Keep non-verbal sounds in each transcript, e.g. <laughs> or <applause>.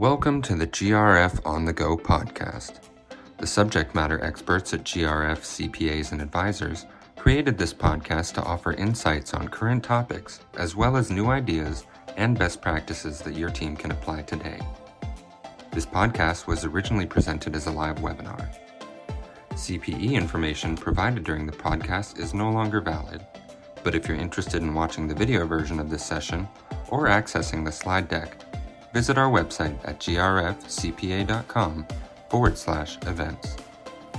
Welcome to the GRF On the Go podcast. The subject matter experts at GRF CPAs and advisors created this podcast to offer insights on current topics, as well as new ideas and best practices that your team can apply today. This podcast was originally presented as a live webinar. CPE information provided during the podcast is no longer valid, but if you're interested in watching the video version of this session or accessing the slide deck, visit our website at grfcpa.com forward slash events.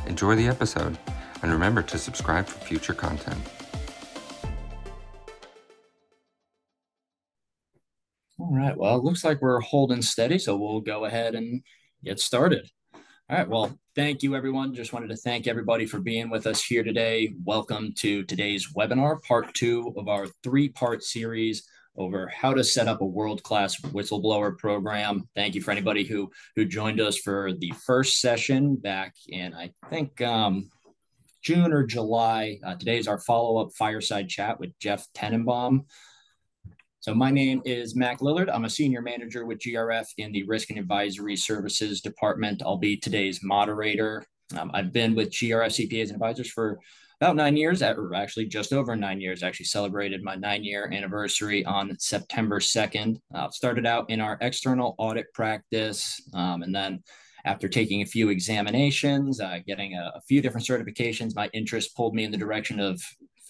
Enjoy the episode and remember to subscribe for future content. All right. Well, it looks like we're holding steady, so we'll go ahead and get started. All right. Well, thank you, everyone. Just wanted to thank everybody for being with us here today. Welcome to today's webinar, part two of our three part series over how to set up a world-class whistleblower program. Thank you for anybody who who joined us for the first session back in I think um, June or July. Uh, today is our follow-up fireside chat with Jeff Tenenbaum. So my name is Mac Lillard. I'm a senior manager with GRF in the Risk and Advisory Services Department. I'll be today's moderator. Um, I've been with GRF CPAs and advisors for about nine years, or actually just over nine years. Actually celebrated my nine year anniversary on September 2nd. Uh, started out in our external audit practice, um, and then after taking a few examinations, uh, getting a, a, few different certifications, my interest pulled me in the direction of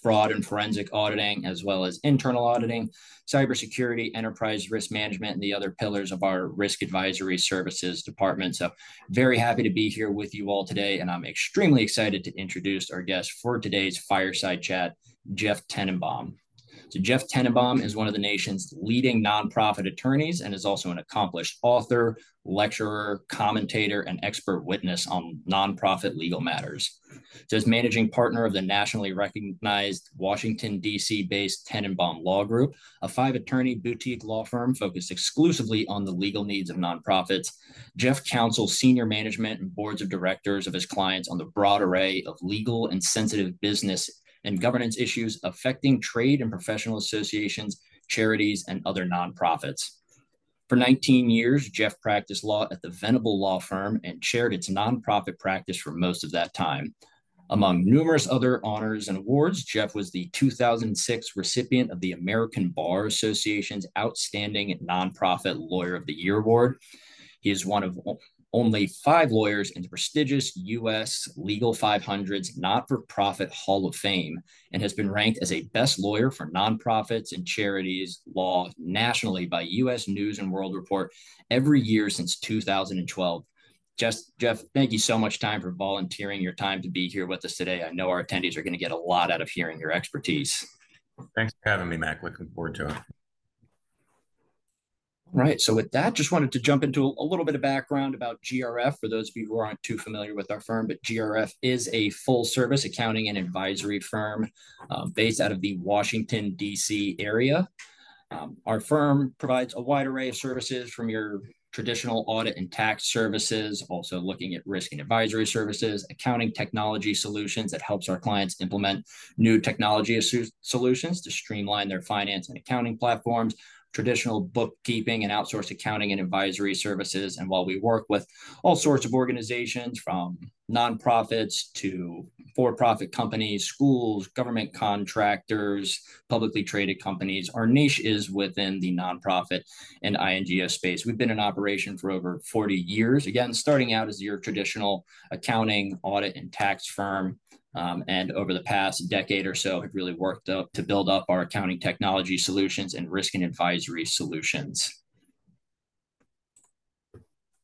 fraud and forensic auditing, as well as internal auditing, cybersecurity, enterprise risk management, and the other pillars of our risk advisory services department. So, very happy to be here with you all today. And I'm extremely excited to introduce our guest for today's fireside chat, Jeff Tenenbaum. Jeff Tenenbaum is one of the nation's leading nonprofit attorneys and is also an accomplished author, lecturer, commentator, and expert witness on nonprofit legal matters. So as managing partner of the nationally recognized Washington, D.C. based Tenenbaum Law Group, a five attorney boutique law firm focused exclusively on the legal needs of nonprofits, Jeff counsels senior management and boards of directors of his clients on the broad array of legal and sensitive business and governance issues affecting trade and professional associations, charities, and other nonprofits. For 19 years, Jeff practiced law at the Venable Law Firm and chaired its nonprofit practice for most of that time. Among numerous other honors and awards, Jeff was the 2006 recipient of the American Bar Association's Outstanding Nonprofit Lawyer of the Year Award. He is one of only five lawyers in the prestigious U.S. Legal 500's not for profit Hall of Fame and has been ranked as a best lawyer for nonprofits and charities law nationally by U.S. News and World Report every year since 2012. Just, Jeff, thank you so much time for volunteering your time to be here with us today. I know our attendees are going to get a lot out of hearing your expertise. Thanks for having me, Mac. Looking forward to it. Right. So with that, just wanted to jump into a little bit of background about GRF for those of you who aren't too familiar with our firm. But GRF is a full service accounting and advisory firm um, based out of the Washington, D.C. area. Um, our firm provides a wide array of services from your traditional audit and tax services, also looking at risk and advisory services, accounting technology solutions that helps our clients implement new technology solutions to streamline their finance and accounting platforms, traditional bookkeeping and outsourced accounting and advisory services. And while we work with all sorts of organizations from nonprofits to for profit companies, schools, government contractors, publicly traded companies, our niche is within the nonprofit and INGO space. We've been in operation for over 40 years. Again, starting out as your traditional accounting, audit, and tax firm. Um, and over the past decade or so, have really worked up to build up our accounting technology solutions and risk and advisory solutions.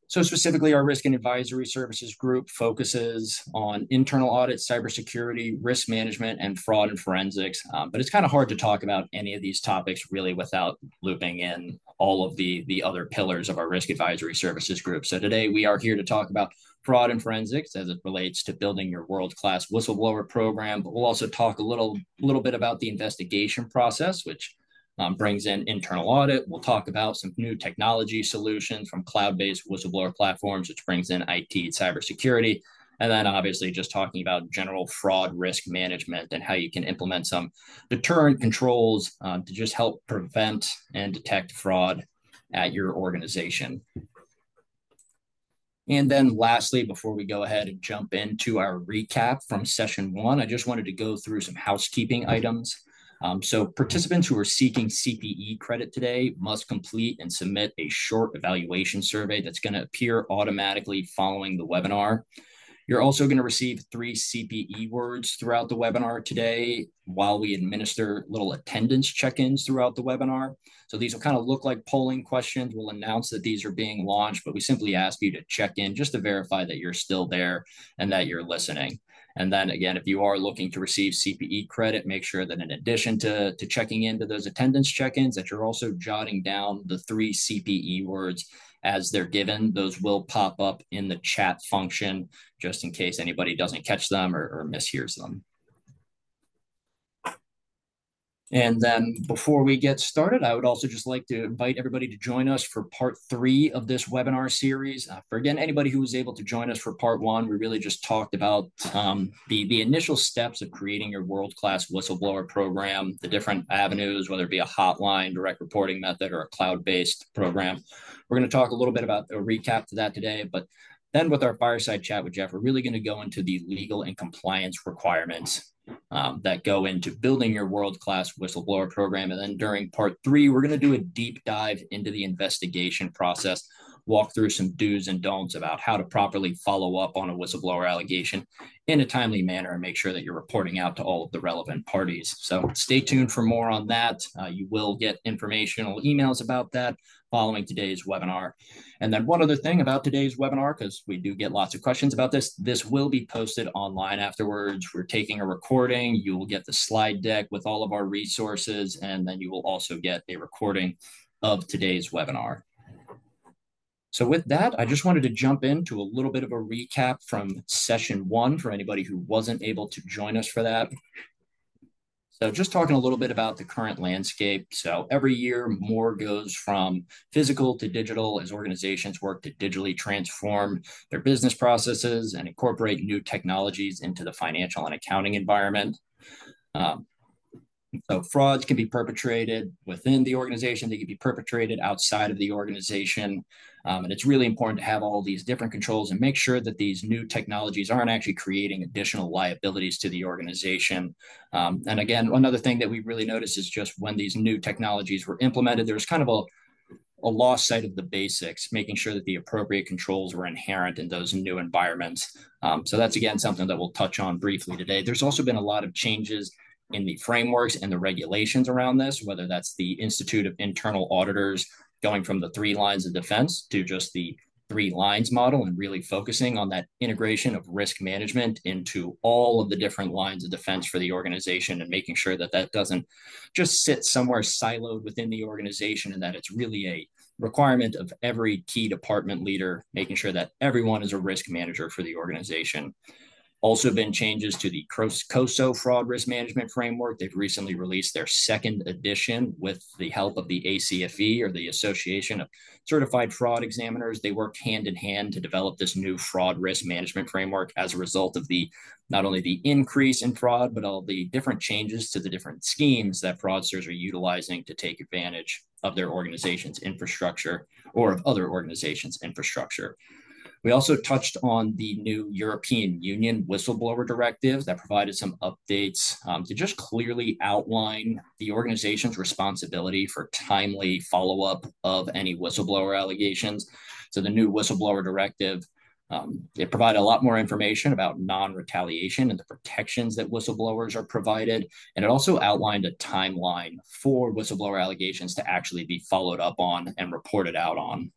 So specifically, our risk and advisory services group focuses on internal audit, cybersecurity, risk management, and fraud and forensics. Um, but it's kind of hard to talk about any of these topics really without looping in all of the, the other pillars of our risk advisory services group. So today we are here to talk about fraud and forensics as it relates to building your world-class whistleblower program. But we'll also talk a little, little bit about the investigation process, which um, brings in internal audit. We'll talk about some new technology solutions from cloud-based whistleblower platforms, which brings in IT cybersecurity. And then obviously just talking about general fraud risk management and how you can implement some deterrent controls uh, to just help prevent and detect fraud at your organization. And then lastly, before we go ahead and jump into our recap from session one, I just wanted to go through some housekeeping items. Um, so participants who are seeking CPE credit today must complete and submit a short evaluation survey that's going to appear automatically following the webinar. You're also going to receive three CPE words throughout the webinar today while we administer little attendance check-ins throughout the webinar. So these will kind of look like polling questions. We'll announce that these are being launched, but we simply ask you to check in just to verify that you're still there and that you're listening. And then again, if you are looking to receive CPE credit, make sure that in addition to, to checking into those attendance check-ins, that you're also jotting down the three CPE words as they're given. Those will pop up in the chat function just in case anybody doesn't catch them or, or mishears them. And then before we get started, I would also just like to invite everybody to join us for part three of this webinar series. Uh, for again, anybody who was able to join us for part one, we really just talked about um, the, the initial steps of creating your world-class whistleblower program, the different avenues, whether it be a hotline, direct reporting method, or a cloud-based program. We're going to talk a little bit about a recap to that today, but then with our fireside chat with Jeff, we're really going to go into the legal and compliance requirements um, that go into building your world class whistleblower program. And then during part three, we're going to do a deep dive into the investigation process, walk through some do's and don'ts about how to properly follow up on a whistleblower allegation in a timely manner and make sure that you're reporting out to all of the relevant parties. So stay tuned for more on that. Uh, you will get informational emails about that following today's webinar. And then one other thing about today's webinar, because we do get lots of questions about this, this will be posted online afterwards. We're taking a recording. You will get the slide deck with all of our resources, and then you will also get a recording of today's webinar. So with that, I just wanted to jump into a little bit of a recap from session one for anybody who wasn't able to join us for that. So just talking a little bit about the current landscape. So every year more goes from physical to digital as organizations work to digitally transform their business processes and incorporate new technologies into the financial and accounting environment. Um, so frauds can be perpetrated within the organization, they can be perpetrated outside of the organization. Um, and it's really important to have all these different controls and make sure that these new technologies aren't actually creating additional liabilities to the organization. Um, and again, another thing that we really noticed is just when these new technologies were implemented, there's kind of a a lost sight of the basics, making sure that the appropriate controls were inherent in those new environments. Um, so that's again something that we'll touch on briefly today. There's also been a lot of changes in the frameworks and the regulations around this, whether that's the Institute of Internal Auditors going from the three lines of defense to just the three lines model and really focusing on that integration of risk management into all of the different lines of defense for the organization and making sure that that doesn't just sit somewhere siloed within the organization and that it's really a requirement of every key department leader making sure that everyone is a risk manager for the organization also been changes to the COSO fraud risk management framework. They've recently released their second edition with the help of the ACFE or the Association of Certified Fraud Examiners. They worked hand in hand to develop this new fraud risk management framework as a result of the not only the increase in fraud, but all the different changes to the different schemes that fraudsters are utilizing to take advantage of their organization's infrastructure or of other organizations' infrastructure. We also touched on the new European Union whistleblower directive that provided some updates um, to just clearly outline the organization's responsibility for timely follow up of any whistleblower allegations. So, the new whistleblower directive. Um, it provided a lot more information about non retaliation and the protections that whistleblowers are provided. And it also outlined a timeline for whistleblower allegations to actually be followed up on and reported out on.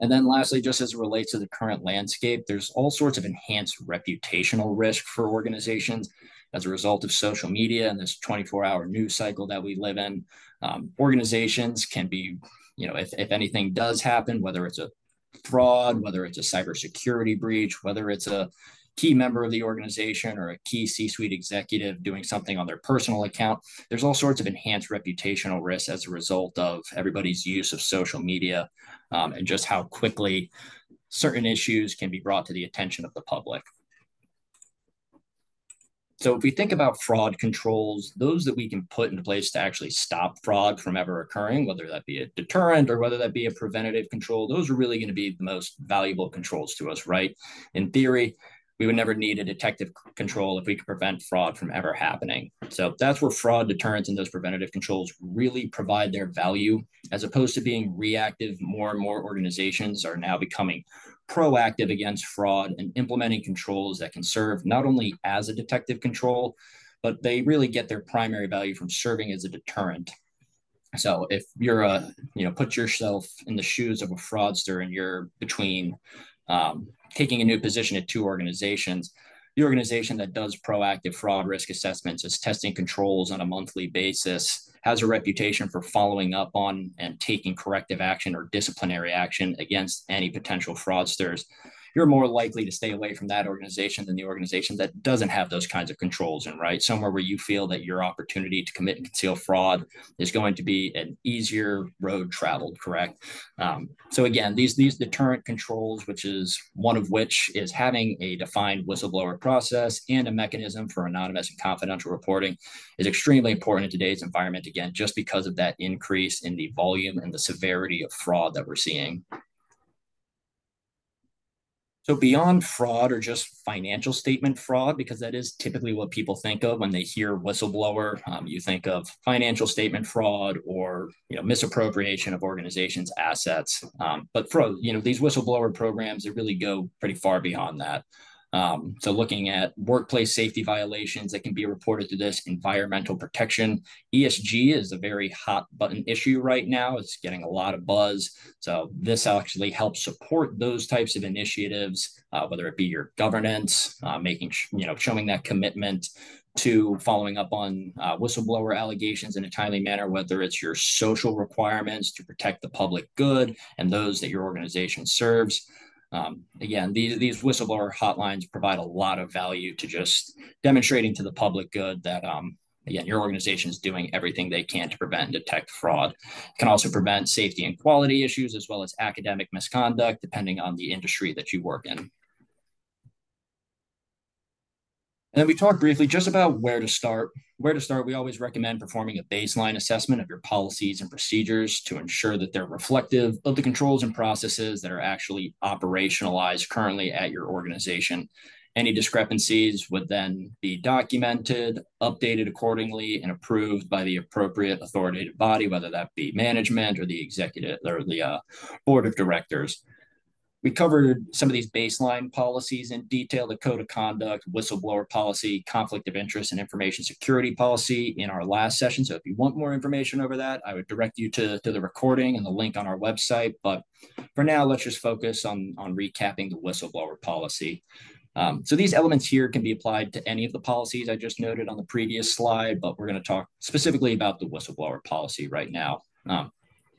And then lastly, just as it relates to the current landscape, there's all sorts of enhanced reputational risk for organizations as a result of social media and this 24 hour news cycle that we live in. Um, organizations can be, you know, if, if anything does happen, whether it's a fraud, whether it's a cybersecurity breach, whether it's a key member of the organization or a key C suite executive doing something on their personal account. There's all sorts of enhanced reputational risks as a result of everybody's use of social media um, and just how quickly certain issues can be brought to the attention of the public. so if we think about fraud controls, those that we can put into place to actually stop fraud from ever occurring, whether that be a deterrent or whether that be a preventative control, those are really going to be the most valuable controls to us, right? In theory, we would never need a detective control if we could prevent fraud from ever happening. So that's where fraud deterrence and those preventative controls really provide their value, as opposed to being reactive. More and more organizations are now becoming proactive against fraud and implementing controls that can serve not only as a detective control, but they really get their primary value from serving as a deterrent. So if you're a, you know, put yourself in the shoes of a fraudster and you're between um, taking a new position at two organizations. The organization that does proactive fraud risk assessments is testing controls on a monthly basis, has a reputation for following up on and taking corrective action or disciplinary action against any potential fraudsters you're more likely to stay away from that organization than the organization that doesn't have those kinds of controls and right? Somewhere where you feel that your opportunity to commit and conceal fraud is going to be an easier road traveled correct? Um, so again these these deterrent controls which is one of which is having a defined whistleblower process and a mechanism for anonymous and confidential reporting is extremely important in today's environment again just because of that increase in the volume and the severity of fraud that we're seeing so beyond fraud or just financial statement fraud, because that is typically what people think of when they hear whistleblower. Um, you think of financial statement fraud or you know misappropriation of organizations' assets. Um, but for you know these whistleblower programs, they really go pretty far beyond that. Um, so looking at workplace safety violations that can be reported to this, environmental protection, ESG is a very hot button issue right now. It's getting a lot of buzz. So this actually helps support those types of initiatives, uh, whether it be your governance, uh, making you know showing that commitment to following up on uh, whistleblower allegations in a timely manner, whether it's your social requirements to protect the public good and those that your organization serves. Um, again, these, these whistleblower hotlines provide a lot of value to just demonstrating to the public good that, um, again, your organization is doing everything they can to prevent and detect fraud. It can also prevent safety and quality issues as well as academic misconduct, depending on the industry that you work in. And then we talked briefly just about where to start. Where to start, we always recommend performing a baseline assessment of your policies and procedures to ensure that they're reflective of the controls and processes that are actually operationalized currently at your organization. Any discrepancies would then be documented, updated accordingly, and approved by the appropriate authoritative body, whether that be management or the executive or the uh, board of directors. We covered some of these baseline policies in detail the code of conduct, whistleblower policy, conflict of interest, and information security policy in our last session. So if you want more information over that, I would direct you to, to the recording and the link on our website. But for now, let's just focus on, on recapping the whistleblower policy. Um, so these elements here can be applied to any of the policies I just noted on the previous slide, but we're going to talk specifically about the whistleblower policy right now. Um,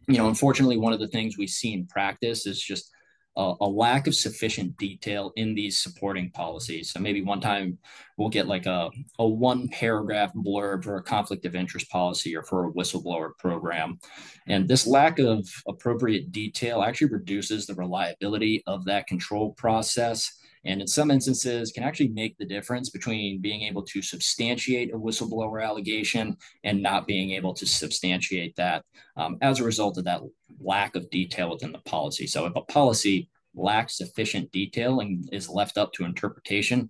you know, unfortunately, one of the things we see in practice is just a, lack of sufficient detail in these supporting policies. So maybe one time we'll get like a, a one paragraph blurb for a conflict of interest policy or for a whistleblower program. And this lack of appropriate detail actually reduces the reliability of that control process and in some instances can actually make the difference between being able to substantiate a whistleblower allegation and not being able to substantiate that um, as a result of that lack of detail within the policy. So if a policy lacks sufficient detail and is left up to interpretation,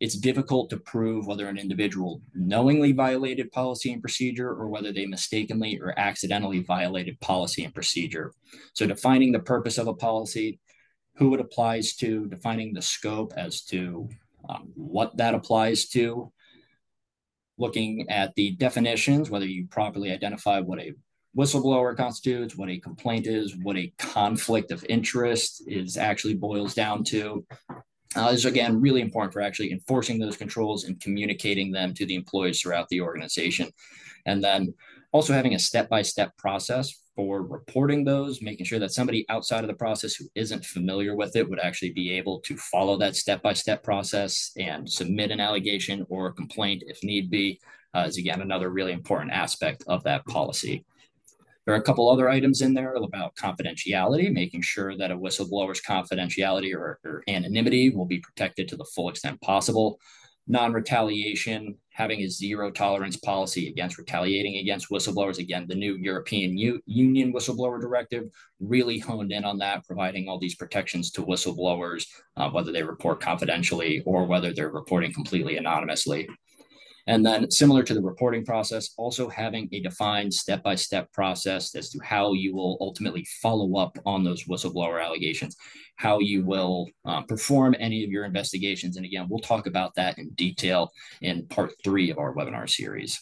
it's difficult to prove whether an individual knowingly violated policy and procedure or whether they mistakenly or accidentally violated policy and procedure. So, defining the purpose of a policy, who it applies to, defining the scope as to um, what that applies to, looking at the definitions, whether you properly identify what a whistleblower constitutes, what a complaint is, what a conflict of interest is actually boils down to. Uh, is again really important for actually enforcing those controls and communicating them to the employees throughout the organization. And then also having a step by step process for reporting those, making sure that somebody outside of the process who isn't familiar with it would actually be able to follow that step by step process and submit an allegation or a complaint if need be, uh, is again another really important aspect of that policy. There are a couple other items in there about confidentiality, making sure that a whistleblower's confidentiality or, or anonymity will be protected to the full extent possible. non-retaliation, having a zero tolerance policy against retaliating against whistleblowers. Again, the new European U- Union whistleblower directive really honed in on that, providing all these protections to whistleblowers, uh, whether they report confidentially or whether they're reporting completely anonymously. And then, similar to the reporting process, also having a defined step by step process as to how you will ultimately follow up on those whistleblower allegations, how you will um, perform any of your investigations. And again, we'll talk about that in detail in part three of our webinar series.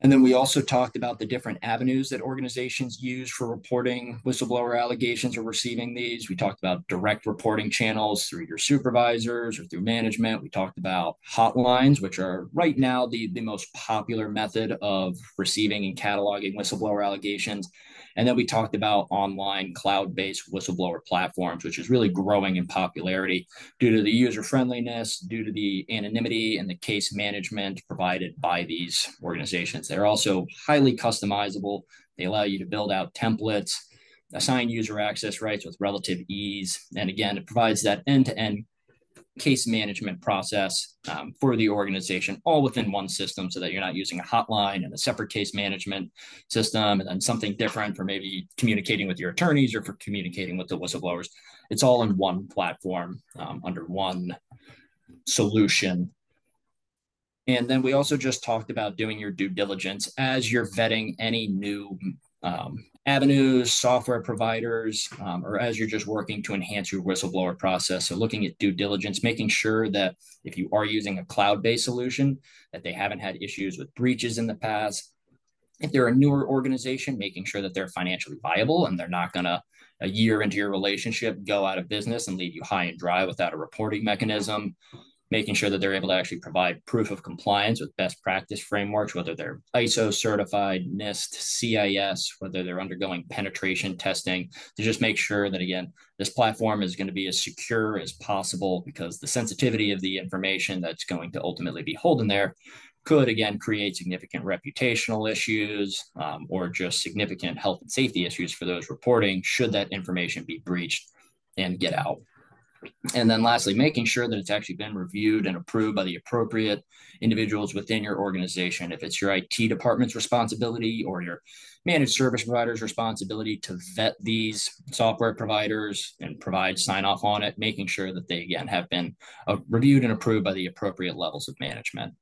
And then we also talked about the different avenues that organizations use for reporting whistleblower allegations or receiving these. We talked about direct reporting channels through your supervisors or through management. We talked about hotlines, which are right now the, the most popular method of receiving and cataloging whistleblower allegations. And then we talked about online cloud based whistleblower platforms, which is really growing in popularity due to the user friendliness, due to the anonymity and the case management provided by these organizations. They're also highly customizable. They allow you to build out templates, assign user access rights with relative ease. And again, it provides that end to end case management process um, for the organization all within one system so that you're not using a hotline and a separate case management system and then something different for maybe communicating with your attorneys or for communicating with the whistleblowers. It's all in one platform um, under one solution. And then we also just talked about doing your due diligence as you're vetting any new um, avenues, software providers, um, or as you're just working to enhance your whistleblower process. So looking at due diligence, making sure that if you are using a cloud-based solution, that they haven't had issues with breaches in the past. If they're a newer organization, making sure that they're financially viable and they're not gonna a year into your relationship go out of business and leave you high and dry without a reporting mechanism making sure that they're able to actually provide proof of compliance with best practice frameworks, whether they're ISO certified, NIST, CIS, whether they're undergoing penetration testing, to just make sure that, again, this platform is going to be as secure as possible because the sensitivity of the information that's going to ultimately be holding there could again create significant reputational issues um, or just significant health and safety issues for those reporting should that information be breached and get out. And then lastly, making sure that it's actually been reviewed and approved by the appropriate individuals within your organization. If it's your IT department's responsibility or your managed service provider's responsibility to vet these software providers and provide sign off on it, making sure that they again have been uh, reviewed and approved by the appropriate levels of management.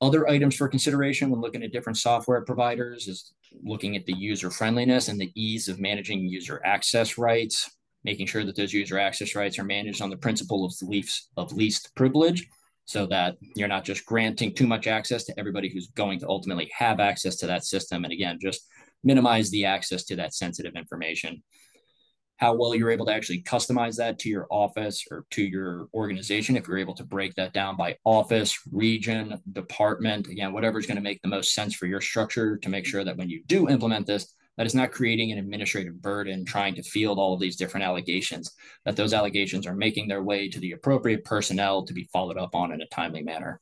Other items for consideration when looking at different software providers is looking at the user friendliness and the ease of managing user access rights, making sure that those user access rights are managed on the principle of least, of least privilege so that you're not just granting too much access to everybody who's going to ultimately have access to that system. And again, just minimize the access to that sensitive information. How well you're able to actually customize that to your office or to your organization, if you're able to break that down by office, region, department, again, whatever is going to make the most sense for your structure to make sure that when you do implement this, that is not creating an administrative burden trying to field all of these different allegations, that those allegations are making their way to the appropriate personnel to be followed up on in a timely manner.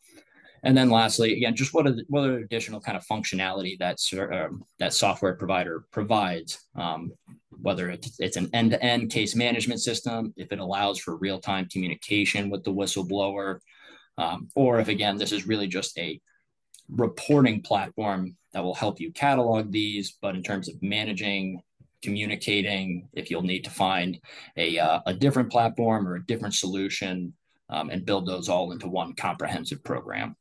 And then lastly, again, just what, are the, what are additional kind of functionality that, um, that software provider provides, um, whether it's, it's an end-to-end case management system, if it allows for real-time communication with the whistleblower, um, or if, again, this is really just a reporting platform that will help you catalog these. But in terms of managing, communicating, if you'll need to find a, uh, a different platform or a different solution um, and build those all into one comprehensive program.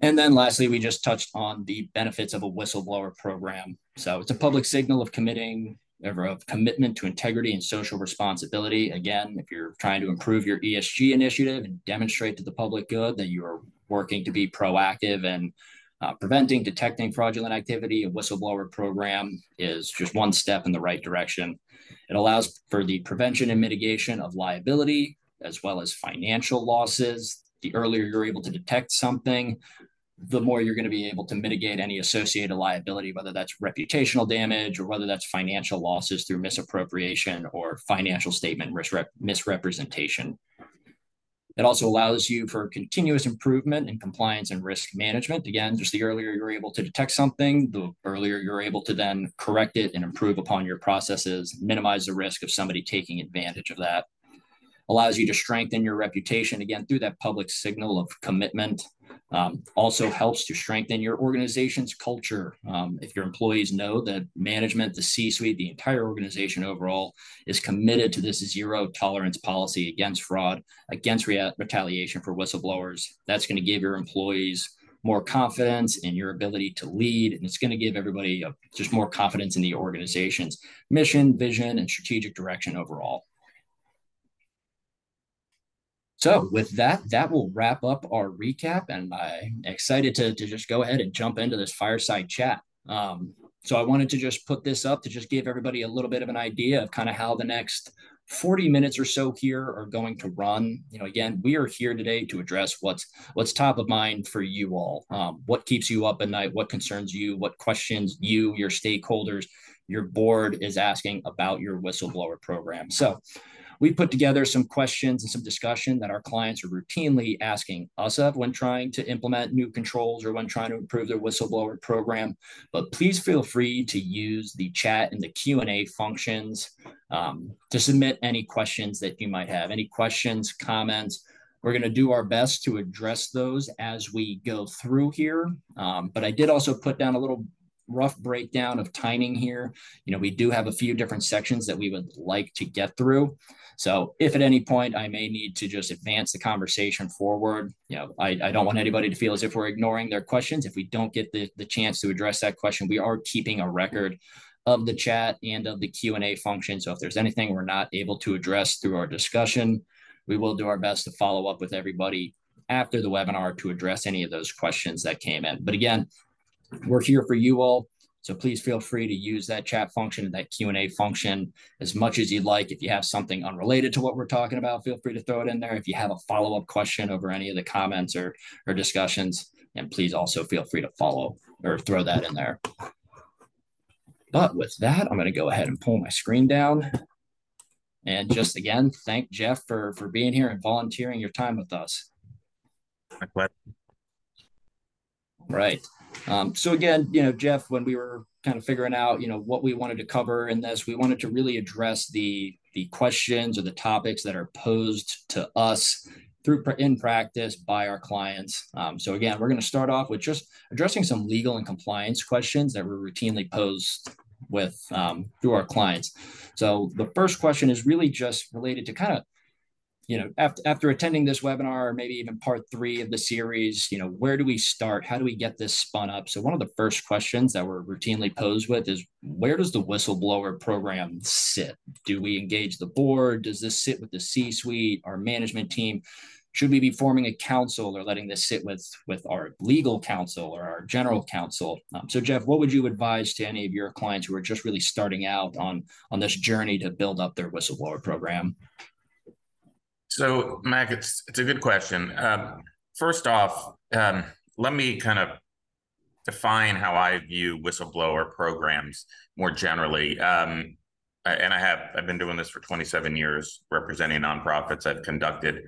And then lastly, we just touched on the benefits of a whistleblower program. So it's a public signal of committing of commitment to integrity and social responsibility. Again, if you're trying to improve your ESG initiative and demonstrate to the public good that you are working to be proactive and uh, preventing, detecting fraudulent activity, a whistleblower program is just one step in the right direction. It allows for the prevention and mitigation of liability as well as financial losses. The earlier you're able to detect something, the more you're going to be able to mitigate any associated liability, whether that's reputational damage or whether that's financial losses through misappropriation or financial statement misrep- misrepresentation. It also allows you for continuous improvement in compliance and risk management. Again, just the earlier you're able to detect something, the earlier you're able to then correct it and improve upon your processes, minimize the risk of somebody taking advantage of that allows you to strengthen your reputation again through that public signal of commitment. Um, also helps to strengthen your organization's culture. Um, if your employees know that management, the C suite, the entire organization overall is committed to this zero tolerance policy against fraud, against re- retaliation for whistleblowers, that's going to give your employees more confidence in your ability to lead. And it's going to give everybody a, just more confidence in the organization's mission, vision, and strategic direction overall. So with that, that will wrap up our recap, and I'm excited to, to just go ahead and jump into this fireside chat. Um, so I wanted to just put this up to just give everybody a little bit of an idea of kind of how the next 40 minutes or so here are going to run. You know, again, we are here today to address what's what's top of mind for you all. Um, what keeps you up at night? What concerns you? What questions you, your stakeholders, your board is asking about your whistleblower program. So we put together some questions and some discussion that our clients are routinely asking us of when trying to implement new controls or when trying to improve their whistleblower program. But please feel free to use the chat and the Q&A functions um, to submit any questions that you might have, any questions, comments, we're going to do our best to address those as we go through here. Um, but I did also put down a little rough breakdown of timing here. You know, we do have a few different sections that we would like to get through. So if at any point I may need to just advance the conversation forward, you know, I, I don't want anybody to feel as if we're ignoring their questions. If we don't get the, the chance to address that question, we are keeping a record of the chat and of the Q&A function. So if there's anything we're not able to address through our discussion, we will do our best to follow up with everybody after the webinar to address any of those questions that came in. But again, we're here for you all. So please feel free to use that chat function and that Q&A function as much as you'd like. If you have something unrelated to what we're talking about, feel free to throw it in there. If you have a follow-up question over any of the comments or, or discussions, and please also feel free to follow or throw that in there. But with that, I'm going to go ahead and pull my screen down. And just again, thank Jeff for, for being here and volunteering your time with us. My pleasure. Right. Um, so again, you know, Jeff, when we were kind of figuring out, you know, what we wanted to cover in this, we wanted to really address the the questions or the topics that are posed to us through in practice by our clients. Um, so again, we're going to start off with just addressing some legal and compliance questions that were routinely posed with um, through our clients. So the first question is really just related to kind of you know after, after attending this webinar or maybe even part three of the series you know where do we start? How do we get this spun up? So one of the first questions that we're routinely posed with is where does the whistleblower program sit? Do we engage the board? Does this sit with the c suite our management team? Should we be forming a council or letting this sit with with our legal counsel or our general counsel? Um, so jeff what would you advise to any of your clients who are just really starting out on on this journey to build up their whistleblower program so, Mac, it's it's a good question. Um, first off, um, let me kind of define how I view whistleblower programs more generally. Um, and I have I've been doing this for 27 years, representing nonprofits. I've conducted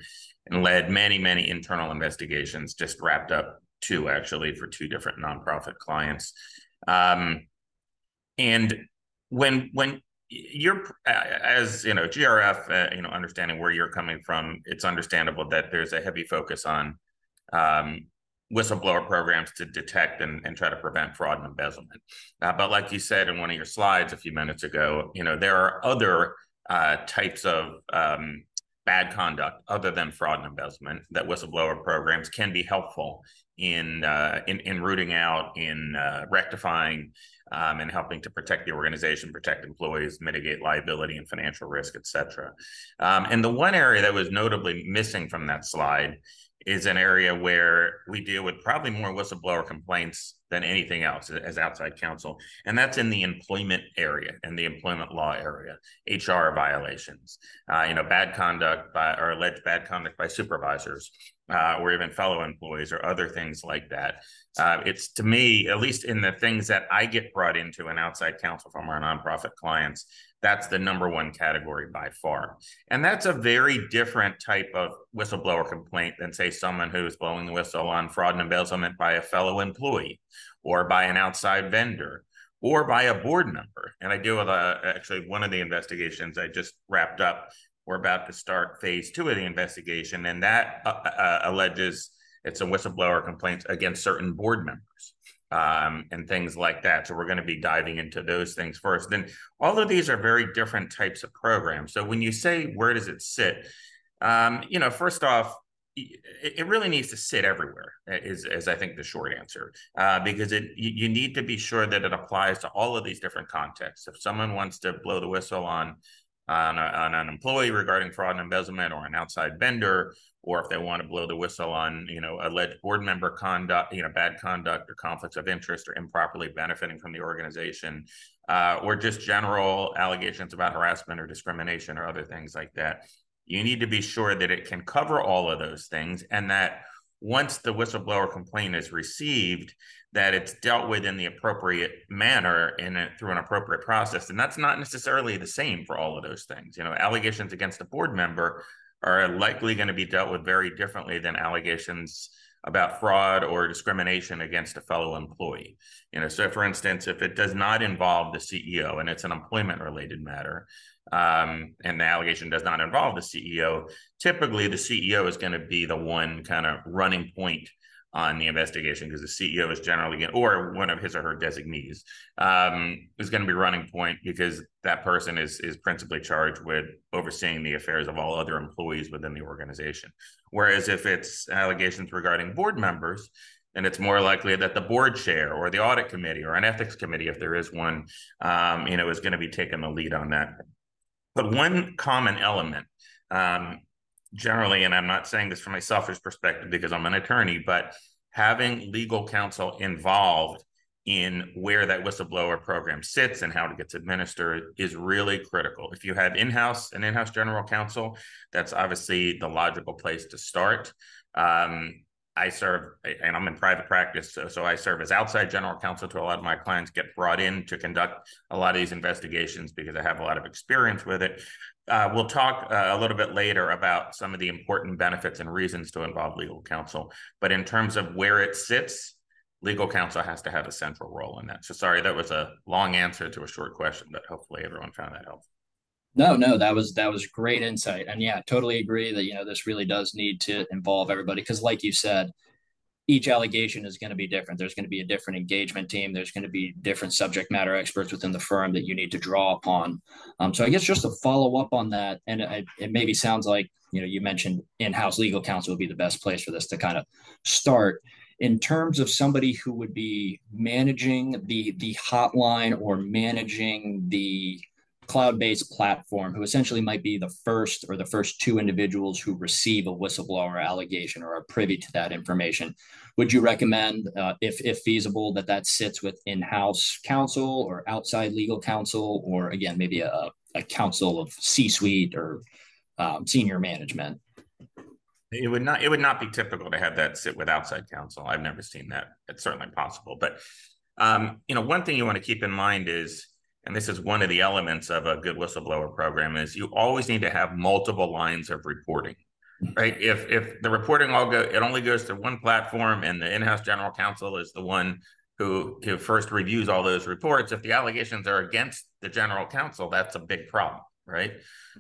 and led many many internal investigations. Just wrapped up two actually for two different nonprofit clients. Um, and when when you're as you know grf uh, you know understanding where you're coming from it's understandable that there's a heavy focus on um, whistleblower programs to detect and, and try to prevent fraud and embezzlement. Uh, but like you said in one of your slides a few minutes ago you know there are other uh, types of um, bad conduct other than fraud and embezzlement that whistleblower programs can be helpful in uh, in, in rooting out in uh, rectifying um, and helping to protect the organization, protect employees, mitigate liability and financial risk, et cetera. Um, and the one area that was notably missing from that slide is an area where we deal with probably more whistleblower complaints than anything else as outside counsel. And that's in the employment area and the employment law area, HR violations, uh, you know, bad conduct by or alleged bad conduct by supervisors uh, or even fellow employees or other things like that. Uh, it's to me, at least in the things that I get brought into an outside counsel from our nonprofit clients, That's the number one category by far. And that's a very different type of whistleblower complaint than, say, someone who's blowing the whistle on fraud and embezzlement by a fellow employee or by an outside vendor or by a board member. And I deal with a, actually one of the investigations I just wrapped up. We're about to start phase two of the investigation, and that uh, uh, alleges it's a whistleblower complaint against certain board members um, and things like that. So we're going to be diving into those things first. Then all of these are very different types of programs. So when you say where does it sit, um, you know, first off, it really needs to sit everywhere is, is i think the short answer uh, because it you need to be sure that it applies to all of these different contexts if someone wants to blow the whistle on on, a, on an employee regarding fraud and embezzlement or an outside vendor or if they want to blow the whistle on you know alleged board member conduct you know bad conduct or conflicts of interest or improperly benefiting from the organization uh, or just general allegations about harassment or discrimination or other things like that you need to be sure that it can cover all of those things and that once the whistleblower complaint is received that it's dealt with in the appropriate manner and through an appropriate process. And that's not necessarily the same for all of those things. You know allegations against a board member are likely going to be dealt with very differently than allegations about fraud or discrimination against a fellow employee. You know, so for instance, if it does not involve the CEO and it's an employment related matter, um, and the allegation does not involve the CEO, typically the CEO is going to be the one kind of running point on the investigation because the CEO is generally or one of his or her designees um, is going to be running point because that person is is principally charged with overseeing the affairs of all other employees within the organization. Whereas if it's allegations regarding board members, and it's more likely that the board chair or the audit committee or an ethics committee, if there is one, um, you know, is going to be taking the lead on that. But one common element um, generally, and I'm not saying this from a selfish perspective because I'm an attorney, but having legal counsel involved in where that whistleblower program sits and how it gets administered is really critical. If you have in-house an in-house general counsel, that's obviously the logical place to start. Um, I serve, and I'm in private practice, so, so I serve as outside general counsel to a lot of my clients. Get brought in to conduct a lot of these investigations because I have a lot of experience with it. Uh, we'll talk uh, a little bit later about some of the important benefits and reasons to involve legal counsel. But in terms of where it sits, legal counsel has to have a central role in that. So sorry, that was a long answer to a short question, but hopefully everyone found that helpful. No, no, that was that was great insight. And yeah, totally agree that you know this really does need to involve everybody because like you said, each allegation is going to be different. There's going to be a different engagement team. There's going to be different subject matter experts within the firm that you need to draw upon. Um, so I guess just to follow up on that, and it, it maybe sounds like you know you mentioned in-house legal counsel would be the best place for this to kind of start. In terms of somebody who would be managing the the hotline or managing the cloud-based platform who essentially might be the first or the first two individuals who receive a whistleblower allegation or are privy to that information. Would you recommend uh, if, if feasible that that sits with in-house counsel or outside legal counsel or again maybe a, a council of c-suite or um, senior management? It would not it would not be typical to have that sit with outside counsel. I've never seen that. It's certainly possible. But um, you know one thing you want to keep in mind is and this is one of the elements of a good whistleblower program is you always need to have multiple lines of reporting right? If if the reporting all go it only goes to one platform and the in-house general counsel is the one who who first reviews all those reports if the allegations are against the general counsel that's a big problem right?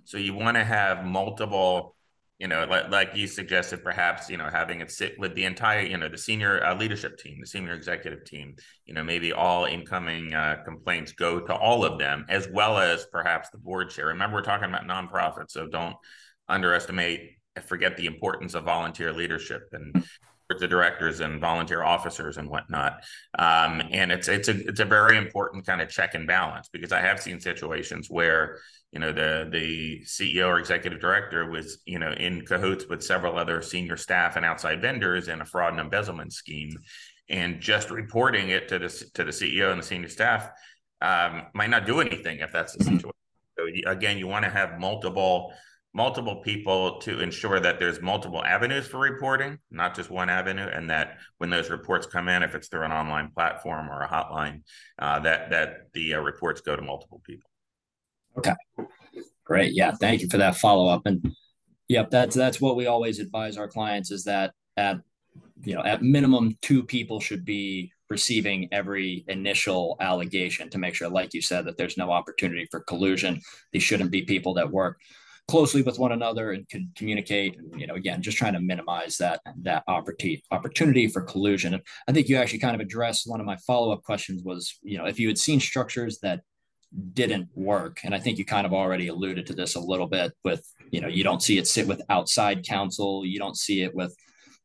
So you want to have multiple you know, like, like you suggested, perhaps, you know, having it sit with the entire, you know, the senior uh, leadership team, the senior executive team, you know, maybe all incoming uh, complaints go to all of them, as well as perhaps the board chair. Remember, we're talking about nonprofits, so don't underestimate, forget the importance of volunteer leadership and the directors and volunteer officers and whatnot. Um, and it's it's a it's a very important kind of check and balance because I have seen situations where you know the the CEO or executive director was you know in cahoots with several other senior staff and outside vendors in a fraud and embezzlement scheme, and just reporting it to the to the CEO and the senior staff um, might not do anything if that's the situation. So again, you want to have multiple multiple people to ensure that there's multiple avenues for reporting, not just one avenue, and that when those reports come in, if it's through an online platform or a hotline, uh, that that the uh, reports go to multiple people. Okay. Great. Yeah. Thank you for that follow up. And yep, that's that's what we always advise our clients is that at you know at minimum two people should be receiving every initial allegation to make sure, like you said, that there's no opportunity for collusion. These shouldn't be people that work closely with one another and can communicate. And, you know, again, just trying to minimize that that opportunity opportunity for collusion. And I think you actually kind of addressed one of my follow up questions was, you know, if you had seen structures that didn't work, and I think you kind of already alluded to this a little bit with, you know, you don't see it sit with outside counsel, you don't see it with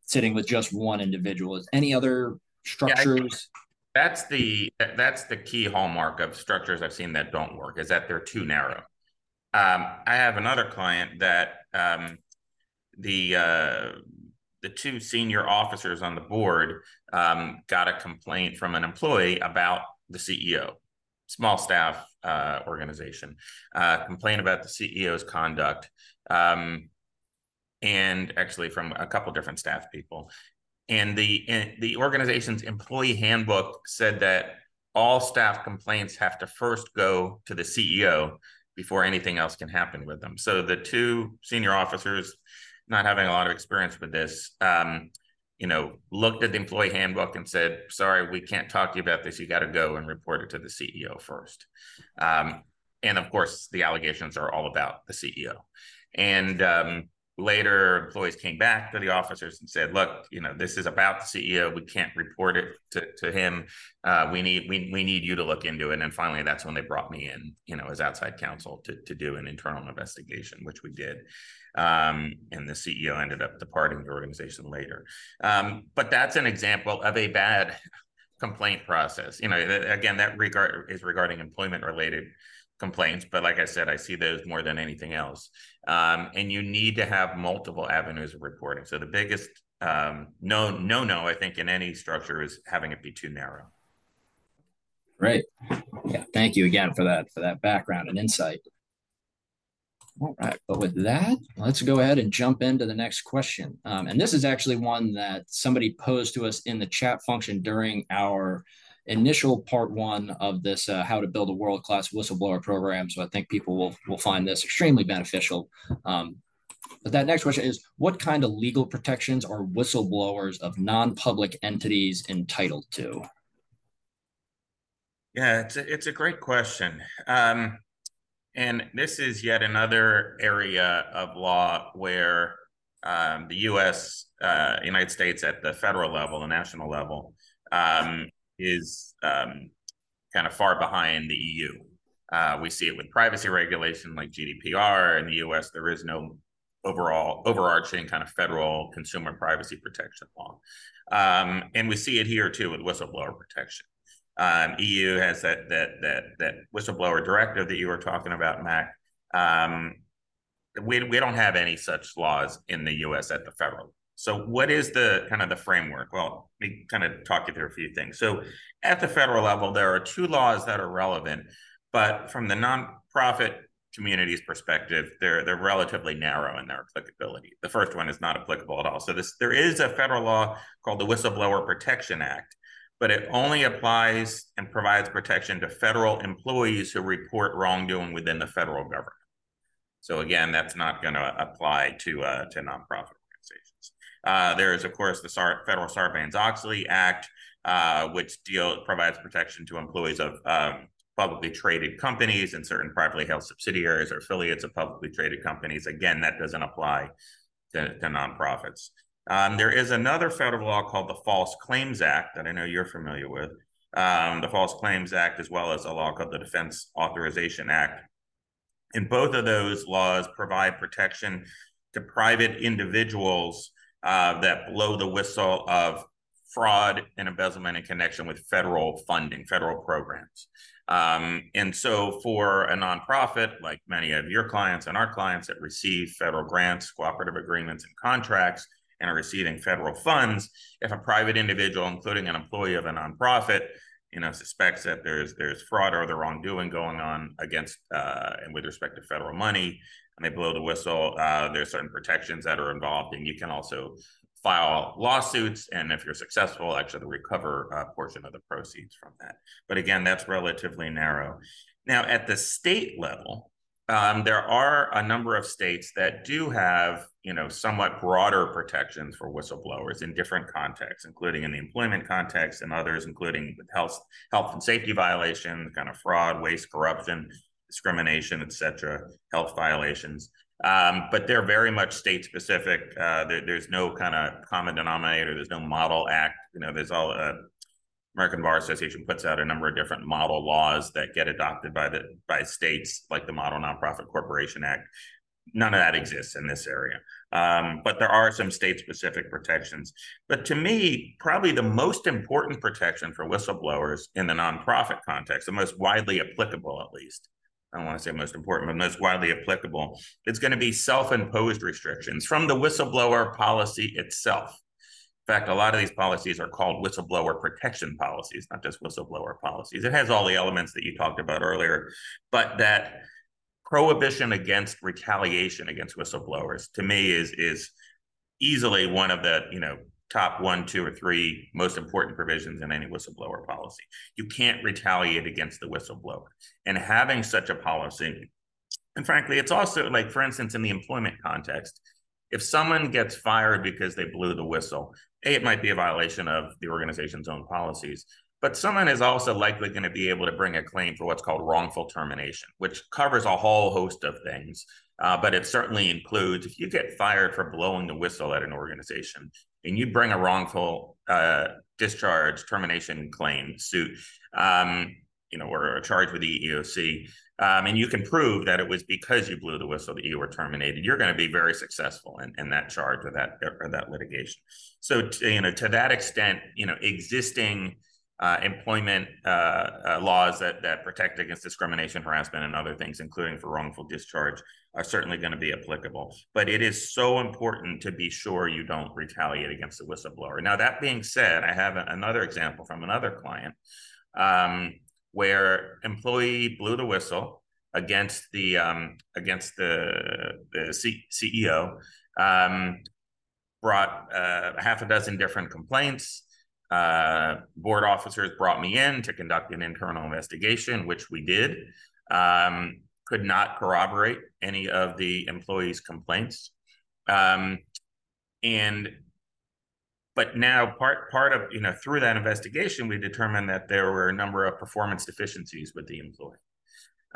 sitting with just one individual. Is any other structures? Yeah, that's the that's the key hallmark of structures I've seen that don't work is that they're too narrow. Um, I have another client that um, the uh, the two senior officers on the board um, got a complaint from an employee about the CEO, small staff uh, organization, uh, complaint about the CEO's conduct, um, and actually from a couple different staff people. And the the organization's employee handbook said that all staff complaints have to first go to the CEO before anything else can happen with them. So the two senior officers, not having a lot of experience with this, um, you know, looked at the employee handbook and said, "Sorry, we can't talk to you about this. You got to go and report it to the CEO first. Um, and of course, the allegations are all about the CEO. And um, later employees came back to the officers and said look you know this is about the ceo we can't report it to, to him. Uh, we need we, we need you to look into it. And finally that's when they brought me in you know as outside counsel to, to do an internal investigation which we did. Um, and the ceo ended up departing the organization later. Um, but that's an example of a bad complaint process. You know again that regard is regarding employment related complaints, but like I said, I see those more than anything else. Um, and you need to have multiple avenues of reporting. So the biggest um, no no no I think in any structure is having it be too narrow. Right. Yeah. Thank you again for that for that background and insight. All right. But with that, let's go ahead and jump into the next question. Um, and this is actually one that somebody posed to us in the chat function during our initial part one of this uh, how to build a world-class whistleblower program. So i think people will, will find this extremely beneficial. Um, but that next question is what kind of legal protections are whistleblowers of non-public entities entitled to? Yeah it's a, it's a great question. Um, and this is yet another area of law where um, the us uh, united states at the federal level the national level um, is um, kind of far behind the EU. Uh, we see it with privacy regulation like GDPR. In the US, there is no overall overarching kind of federal consumer privacy protection law. Um, and we see it here too with whistleblower protection. Um, EU has that that that that whistleblower directive that you were talking about, Mac. Um, we we don't have any such laws in the U.S. at the federal so what is the kind of the framework? Well, let me kind of talk you through a few things. So at the federal level, there are two laws that are relevant, but from the nonprofit community's perspective, they're they're relatively narrow in their applicability. The first one is not applicable at all. So this there is a federal law called the Whistleblower Protection Act, but it only applies and provides protection to federal employees who report wrongdoing within the federal government. So again, that's not going to apply to uh, to nonprofit uh, there is, of course, the Sar- federal Sarbanes-Oxley Act, uh, which deal provides protection to employees of um, publicly traded companies and certain privately held subsidiaries or affiliates of publicly traded companies. Again, that doesn't apply to, to nonprofits. Um, there is another federal law called the False Claims Act that I know you're familiar with. Um, the False Claims Act, as well as a law called the Defense Authorization Act. And both of those laws provide protection to private individuals uh, that blow the whistle of fraud and embezzlement in connection with federal funding, federal programs. Um, and so, for a nonprofit, like many of your clients and our clients that receive federal grants, cooperative agreements, and contracts, and are receiving federal funds, if a private individual, including an employee of a nonprofit, you know, suspects that there's there's fraud or the wrongdoing going on against uh, and with respect to federal money, and they blow the whistle, uh, there's certain protections that are involved, and you can also file lawsuits, and if you're successful, actually recover a portion of the proceeds from that. But again, that's relatively narrow. Now, at the state level, Um, there are a number of states that do have, you know, somewhat broader protections for whistleblowers in different contexts, including in the employment context and others, including with health, health and safety violations, kind of fraud, waste, corruption, discrimination, et cetera, health violations. Um, but they're very much state specific. Uh, there, there's no kind of common denominator. There's no model act. You know, there's all uh, American Bar Association puts out a number of different model laws that get adopted by the by states, like the Model Nonprofit Corporation Act. None of that exists in this area, um, but there are some state-specific protections. But to me, probably the most important protection for whistleblowers in the nonprofit context, the most widely applicable, at least, I don't want to say most important, but most widely applicable, it's going to be self-imposed restrictions from the whistleblower policy itself. In fact, a lot of these policies are called whistleblower protection policies, not just whistleblower policies. It has all the elements that you talked about earlier, but that prohibition against retaliation against whistleblowers to me is is easily one of the you know top one, two, or three most important provisions in any whistleblower policy. You can't retaliate against the whistleblower, and having such a policy, and frankly, it's also like for instance in the employment context if someone gets fired because they blew the whistle, A, it might be a violation of the organization's own policies, but someone is also likely going to be able to bring a claim for what's called wrongful termination, which covers a whole host of things. Uh, but it certainly includes if you get fired for blowing the whistle at an organization and you bring a wrongful uh, discharge termination claim suit, um, you know, or a charge with the EEOC, um, and you can prove that it was because you blew the whistle that you were terminated, you're going to be very successful in, in that charge or that or that litigation. So, to, you know, to that extent, you know, existing uh, employment uh, uh, laws that that protect against discrimination, harassment, and other things, including for wrongful discharge, are certainly going to be applicable. But it is so important to be sure you don't retaliate against the whistleblower. Now, that being said, I have another example from another client. Um, where employee blew the whistle against the um, against the, the C- CEO, um, brought uh, half a dozen different complaints. Uh, board officers brought me in to conduct an internal investigation, which we did. Um, could not corroborate any of the employees' complaints. Um, and but now part part of you know through that investigation we determined that there were a number of performance deficiencies with the employee.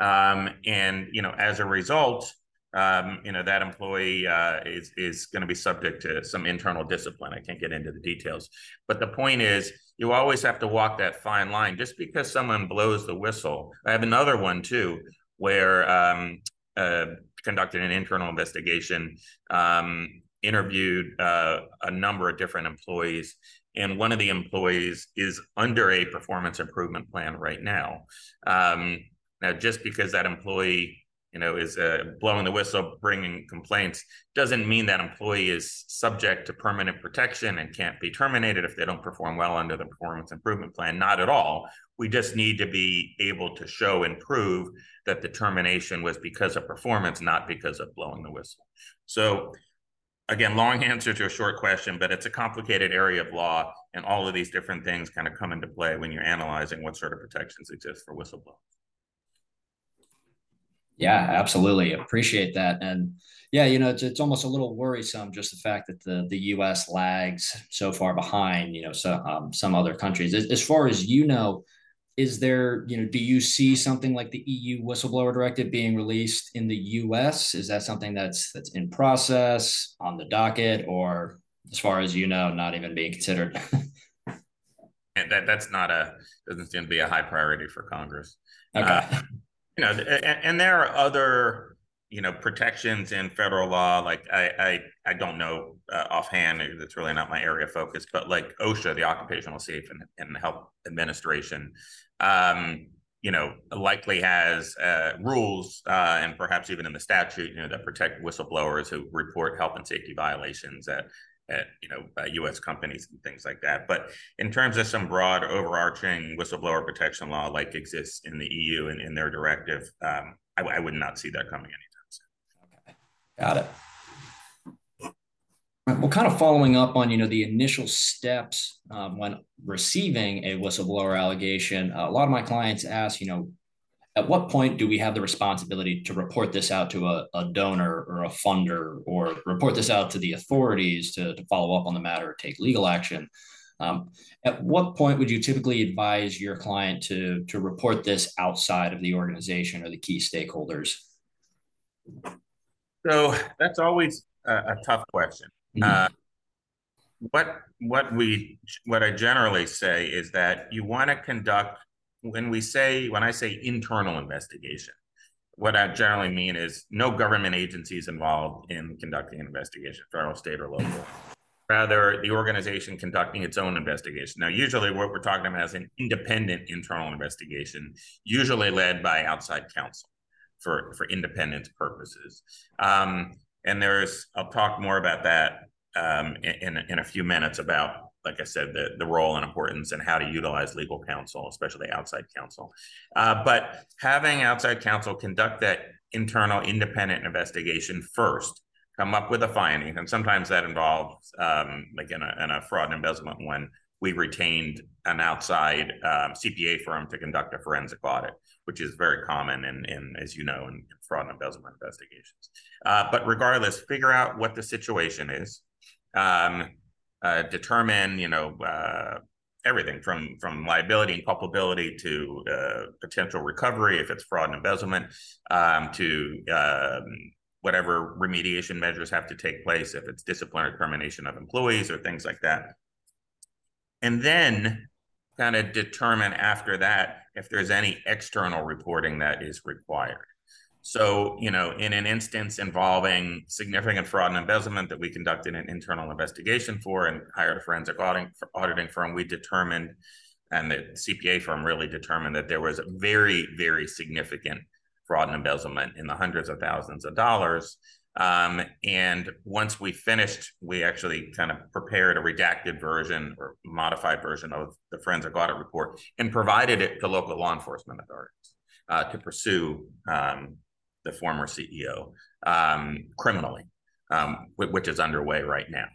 Um, and you know as a result um, you know that employee uh, is is going to be subject to some internal discipline. I can't get into the details. But the point is you always have to walk that fine line. Just because someone blows the whistle i have another one too where um, uh, conducted an internal investigation um, interviewed uh, a number of different employees, and one of the employees is under a performance improvement plan right now. Um, now, just because that employee, you know, is uh, blowing the whistle, bringing complaints, doesn't mean that employee is subject to permanent protection and can't be terminated if they don't perform well under the performance improvement plan. Not at all. We just need to be able to show and prove that the termination was because of performance, not because of blowing the whistle. So again, long <laughs> answer to a short question, but it's a complicated area of law, and all of these different things kind of come into play when you're analyzing what sort of protections exist for whistleblowers. Yeah, absolutely. Appreciate that. And yeah, you know, it's, it's almost a little worrisome just the fact that the the U.S. lags so far behind, you know, so, um, some other countries. As, as far as you know, is there you know do you see something like the eu whistleblower directive being released in the us is that something that's that's in process on the docket or as far as you know not even being considered <laughs> and that that's not a doesn't seem to be a high priority for congress okay uh, you know and, and there are other you know protections in federal law like i i, I don't know uh, offhand it's really not my area of focus but like osha the occupational safe and, and health administration um, you know likely has uh, rules uh, and perhaps even in the statute you know that protect whistleblowers who report health and safety violations at at you know uh, U.S. companies and things like that. But in terms of some broad overarching whistleblower protection law like exists in the EU and in their directive, um, I, I, would not see that coming anytime. Soon. Okay, got it. Well, kind of following up on you know the initial steps um, when receiving a whistleblower allegation, a lot of my clients ask, you know, at what point do we have the responsibility to report this out to a, a donor or a funder or report this out to the authorities to, to follow up on the matter or take legal action? Um, at what point would you typically advise your client to, to report this outside of the organization or the key stakeholders? So that's always a, a tough question. Mm-hmm. Uh, what what we what I generally say is that you want to conduct when we say when I say internal investigation, what I generally mean is no government agencies involved in conducting an investigation, federal, state, or local. Rather, the organization conducting its own investigation. Now, usually, what we're talking about is an independent internal investigation, usually led by outside counsel for for independence purposes. Um, and there's, I'll talk more about that um, in in a few minutes about like I said, the, the role and importance and how to utilize legal counsel, especially outside counsel. Uh, but having outside counsel conduct that internal independent investigation first, come up with a finding, and sometimes that involves, um, like in a, in a, fraud and embezzlement one, we retained an outside um, CPA firm to conduct a forensic audit, which is very common in, in as you know, in, fraud and embezzlement investigations. Uh, but regardless, figure out what the situation is. Um, uh, determine, you know, uh, everything from from liability and culpability to uh, potential recovery if it's fraud and embezzlement, um, to um, whatever remediation measures have to take place if it's disciplinary termination of employees or things like that, and then kind of determine after that if there's any external reporting that is required. So, you know, in an instance involving significant fraud and embezzlement that we conducted an internal investigation for and hired a forensic auditing, auditing firm, we determined, and the CPA firm really determined that there was very, very significant fraud and embezzlement in the hundreds of thousands of dollars. Um, and once we finished, we actually kind of prepared a redacted version or modified version of the forensic audit report and provided it to local law enforcement authorities uh, to pursue um, the former CEO, um, criminally, um, which is underway right now.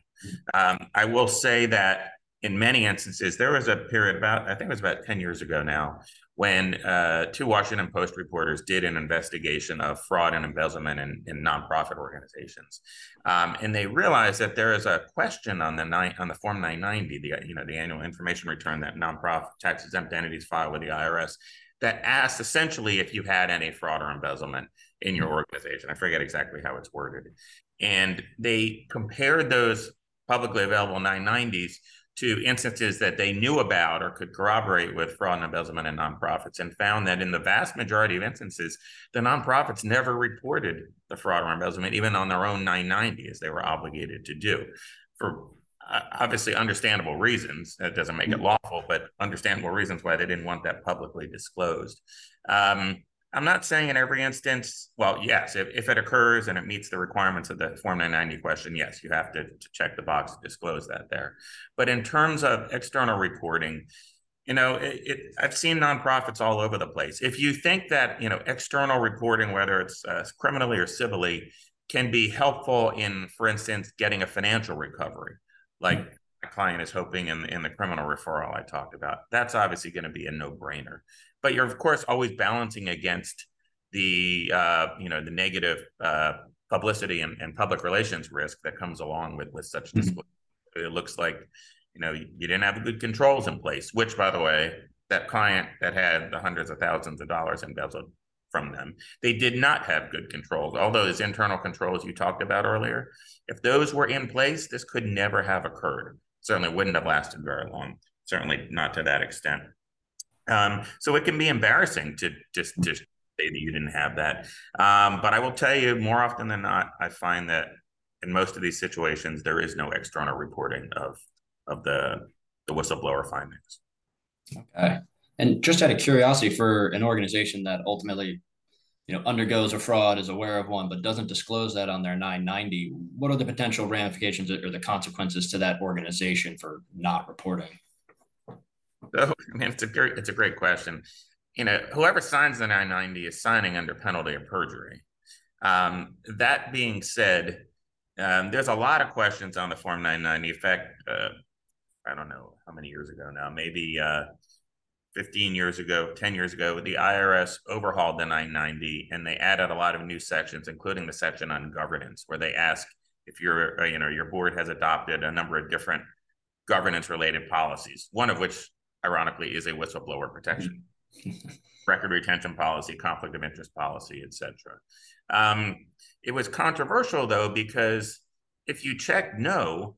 Um, I will say that in many instances, there was a period about, I think it was about 10 years ago now, when uh, two Washington Post reporters did an investigation of fraud and embezzlement in, in nonprofit organizations, um, and they realized that there is a question on the nine, on the Form 990, the you know the annual information return that nonprofit tax exempt entities file with the IRS, that asks essentially if you had any fraud or embezzlement in your mm-hmm. organization. I forget exactly how it's worded. And they compared those publicly available 990s to instances that they knew about or could corroborate with fraud and embezzlement in nonprofits and found that in the vast majority of instances, the nonprofits never reported the fraud or embezzlement, even on their own 990 as they were obligated to do for obviously understandable reasons. That doesn't make it mm-hmm. lawful, but understandable reasons why they didn't want that publicly disclosed. Um, I'm not saying in every instance, well, yes, if, if it occurs and it meets the requirements of the Form 990 question, yes, you have to, to check the box to disclose that there. But in terms of external reporting, you know, it, it, I've seen nonprofits all over the place. If you think that, you know, external reporting, whether it's uh, criminally or civilly, can be helpful in, for instance, getting a financial recovery, like my client is hoping in, in the criminal referral I talked about, that's obviously going to be a no brainer but you're of course always balancing against the uh, you know the negative uh, publicity and, and, public relations risk that comes along with with such mm-hmm. It looks like you know you, you didn't have good controls in place, which by the way, that client that had the hundreds of thousands of dollars embezzled from them, they did not have good controls. All those internal controls you talked about earlier, if those were in place, this could never have occurred. Certainly wouldn't have lasted very long. Certainly not to that extent. Um, so it can be embarrassing to just just say that you didn't have that. Um, but I will tell you, more often than not, I find that in most of these situations, there is no external reporting of of the the whistleblower findings. Okay. And just out of curiosity, for an organization that ultimately, you know, undergoes a fraud, is aware of one, but doesn't disclose that on their 990, what are the potential ramifications or the consequences to that organization for not reporting? So, I mean, it's a great, it's a great question. You know, whoever signs the 990 is signing under penalty of perjury. Um, that being said, um, there's a lot of questions on the Form 990. In fact, uh, I don't know how many years ago now, maybe uh, 15 years ago, 10 years ago, the IRS overhauled the 990 and they added a lot of new sections, including the section on governance, where they ask if your uh, you know your board has adopted a number of different governance related policies, one of which ironically is a whistleblower protection, <laughs> record retention policy, conflict of interest policy, etc. Um, it was controversial though because if you check no,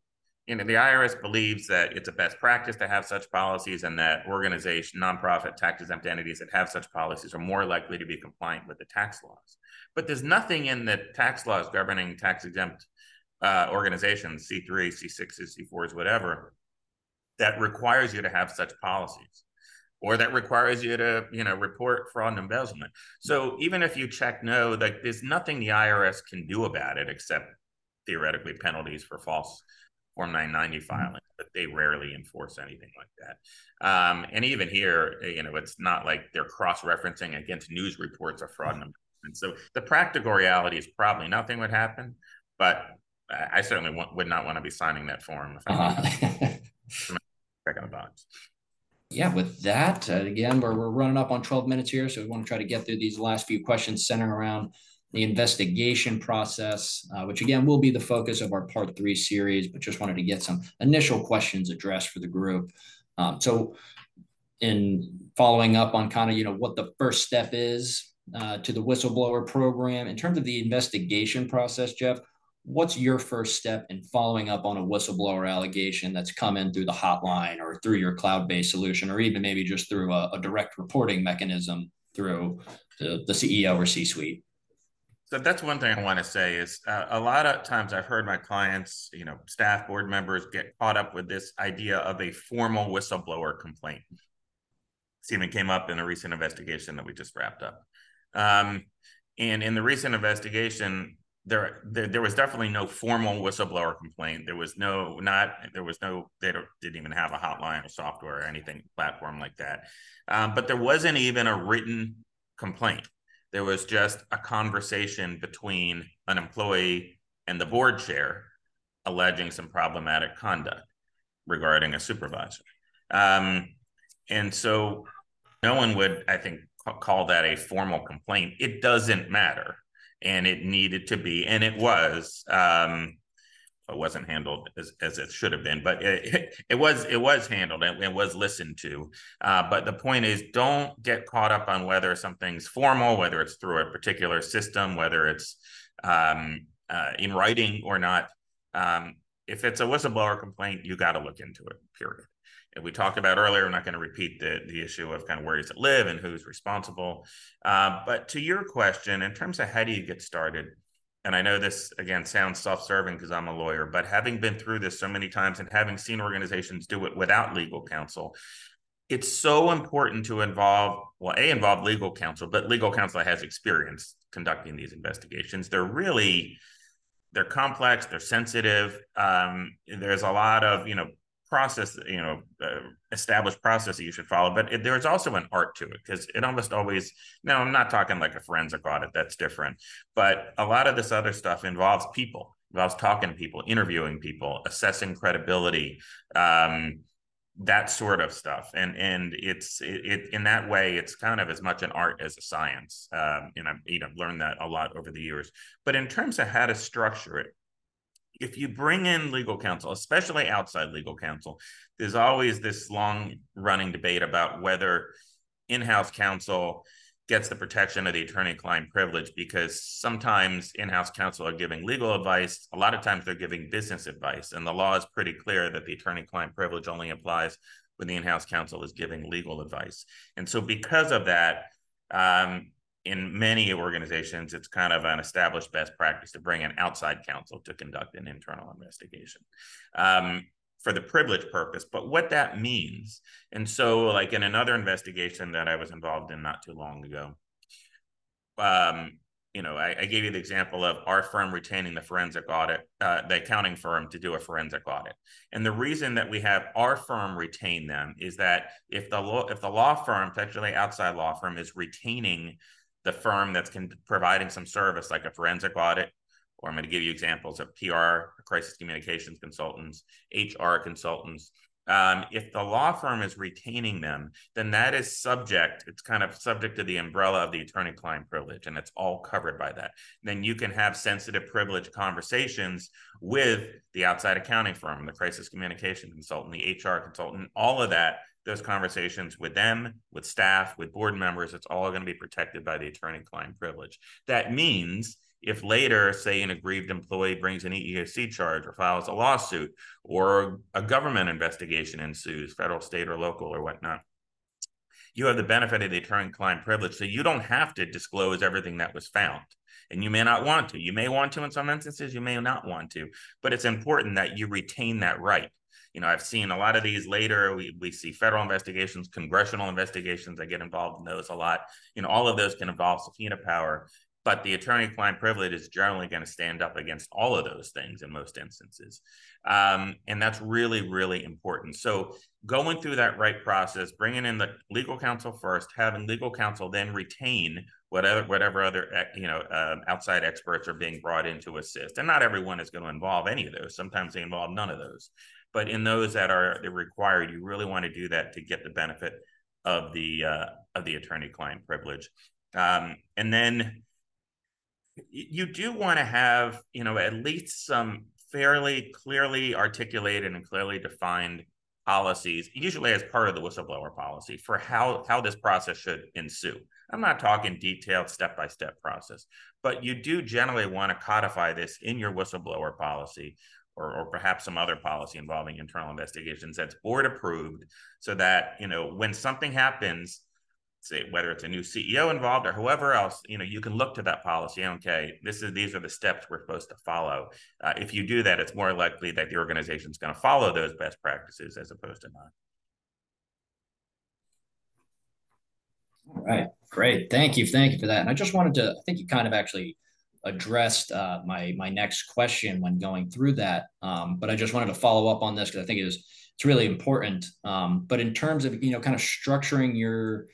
you know, the IRS believes that it's a best practice to have such policies and that organization, nonprofit, tax exempt entities that have such policies are more likely to be compliant with the tax laws. But there's nothing in the tax laws governing tax exempt uh, organizations, C3, C6s, C4s, whatever, that requires you to have such policies or that requires you to, you know, report fraud and embezzlement. So even if you check no, like there's nothing the IRS can do about it except theoretically penalties for false Form 990 mm-hmm. filing, but they rarely enforce anything like that. Um, and even here, you know, it's not like they're cross-referencing against news reports of fraud and so the practical reality is probably nothing would happen, but I certainly want, would not want to be signing that form. If uh-huh. <laughs> checking the box. Yeah, with that, uh, again, we're, we're running up on 12 minutes here, so we want to try to get through these last few questions centering around the investigation process, uh, which again will be the focus of our part three series, but just wanted to get some initial questions addressed for the group. Um, so, in following up on kind of you know what the first step is uh, to the whistleblower program in terms of the investigation process, Jeff. What's your first step in following up on a whistleblower allegation that's come in through the hotline or through your cloud-based solution, or even maybe just through a, a direct reporting mechanism through the, the CEO or C-suite? So that's one thing I want to say is uh, a lot of times I've heard my clients, you know, staff board members get caught up with this idea of a formal whistleblower complaint. This even came up in a recent investigation that we just wrapped up. Um, and in the recent investigation, there, there, there was definitely no formal whistleblower complaint. There was no not there was no they didn't even have a hotline or software or anything platform like that. Um, but there wasn't even a written complaint there was just a conversation between an employee and the board chair alleging some problematic conduct regarding a supervisor. Um, and so no one would, I think, call that a formal complaint. It doesn't matter. And it needed to be, and it was. Um, it wasn't handled as, as it should have been, but it, it was it was handled and it was listened to. Uh, but the point is, don't get caught up on whether something's formal, whether it's through a particular system, whether it's um, uh, in writing or not. Um, if it's a whistleblower complaint, you got to look into it. Period. And we talked about earlier. I'm not going to repeat the the issue of kind of where does it live and who's responsible. Uh, but to your question, in terms of how do you get started and I know this again sounds self-serving because I'm a lawyer, but having been through this so many times and having seen organizations do it without legal counsel, it's so important to involve well, a involve legal counsel, but legal counsel has experience conducting these investigations. They're really they're complex, they're sensitive. Um, there's a lot of you know process, you know, uh, established process that you should follow. But it, there's also an art to it because it almost always. Now, I'm not talking like a forensic audit; that's different. But a lot of this other stuff involves people, involves talking to people, interviewing people, assessing credibility. Um, that sort of stuff and and it's it, it, in that way it's kind of as much an art as a science um, and i've you know learned that a lot over the years but in terms of how to structure it if you bring in legal counsel, especially outside legal counsel, there's always this long running debate about whether in house counsel gets the protection of the attorney client privilege because sometimes in house counsel are giving legal advice. A lot of times they're giving business advice. And the law is pretty clear that the attorney client privilege only applies when the in house counsel is giving legal advice. And so, because of that, um, in many organizations, it's kind of an established best practice to bring an outside counsel to conduct an internal investigation um, for the privilege purpose. But what that means, and so like in another investigation that I was involved in not too long ago, um, you know, I, I, gave you the example of our firm retaining the forensic audit, uh, the accounting firm to do a forensic audit. And the reason that we have our firm retain them is that if the law, if the law firm, potentially outside law firm, is retaining the firm that's con- providing some service like a forensic audit, or I'm going to give you examples of PR, crisis communications consultants, HR consultants, Um, if the law firm is retaining them, then that is subject, it's kind of subject to the umbrella of the attorney client privilege, and it's all covered by that. Then you can have sensitive privilege conversations with the outside accounting firm, the crisis communication consultant, the HR consultant, all of that. Those conversations with them, with staff, with board members, it's all going to be protected by the attorney client privilege. That means if later, say, an aggrieved employee brings an EEOC charge or files a lawsuit or a government investigation ensues, federal, state, or local, or whatnot, you have the benefit of the attorney client privilege. So you don't have to disclose everything that was found. And you may not want to. You may want to in some instances, you may not want to. But it's important that you retain that right. You know, I've seen a lot of these later. We, we see federal investigations, congressional investigations. I get involved in those a lot. You know, all of those can involve subpoena power but the attorney client privilege is generally going to stand up against all of those things in most instances. Um, and that's really, really important. So, going through that right process, bringing in the legal counsel first, having legal counsel then retain whatever whatever other eh, you know uh, outside experts are being brought in to assist. And not everyone is going to involve any of those. Sometimes they involve none of those. But in those that are required, you really want to do that to get the benefit of the uh, of the attorney client privilege. Um, and then you do want to have, you know, at least some fairly clearly articulated and clearly defined policies, usually as part of the whistleblower policy for how, how this process should ensue. I'm not talking detailed step-by-step process, but you do generally want to codify this in your whistleblower policy or, or perhaps some other policy involving internal investigations that's board approved so that, you know, when something happens, say whether it's a new CEO involved or whoever else, you know, you can look to that policy. Okay, this is these are the steps we're supposed to follow. Uh, if you do that, it's more likely that the organization is going to follow those best practices as opposed to not. All right, great. Thank you, thank you for that. And I just wanted to, I think you kind of actually addressed uh, my my next question when going through that, um, but I just wanted to follow up on this because I think it is it's really important. Um, but in terms of you know kind of structuring your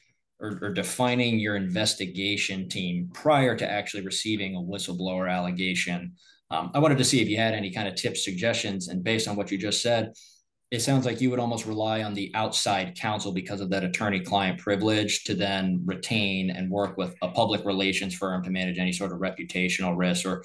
or, or, defining your investigation team prior to actually receiving a whistleblower allegation. Um, I wanted to see if you had any kind of tips, suggestions, and based on what you just said, it sounds like you would almost rely on the outside counsel because of that attorney-client privilege to then retain and work with a public relations firm to manage any sort of reputational risk or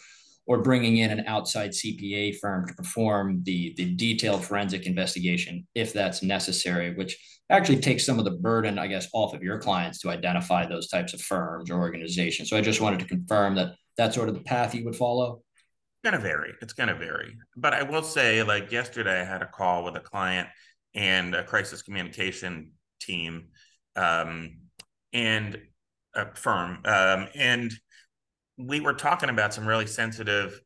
or bringing in an outside CPA firm to perform the, the detailed forensic investigation if that's necessary, which actually takes some of the burden, I guess, off of your clients to identify those types of firms or organizations. So I just wanted to confirm that that's sort of the path you would follow. It's to vary. It's to vary. But I will say, like yesterday, I had a call with a client and a crisis communication team um, and a firm. Um, and we were talking about some really sensitive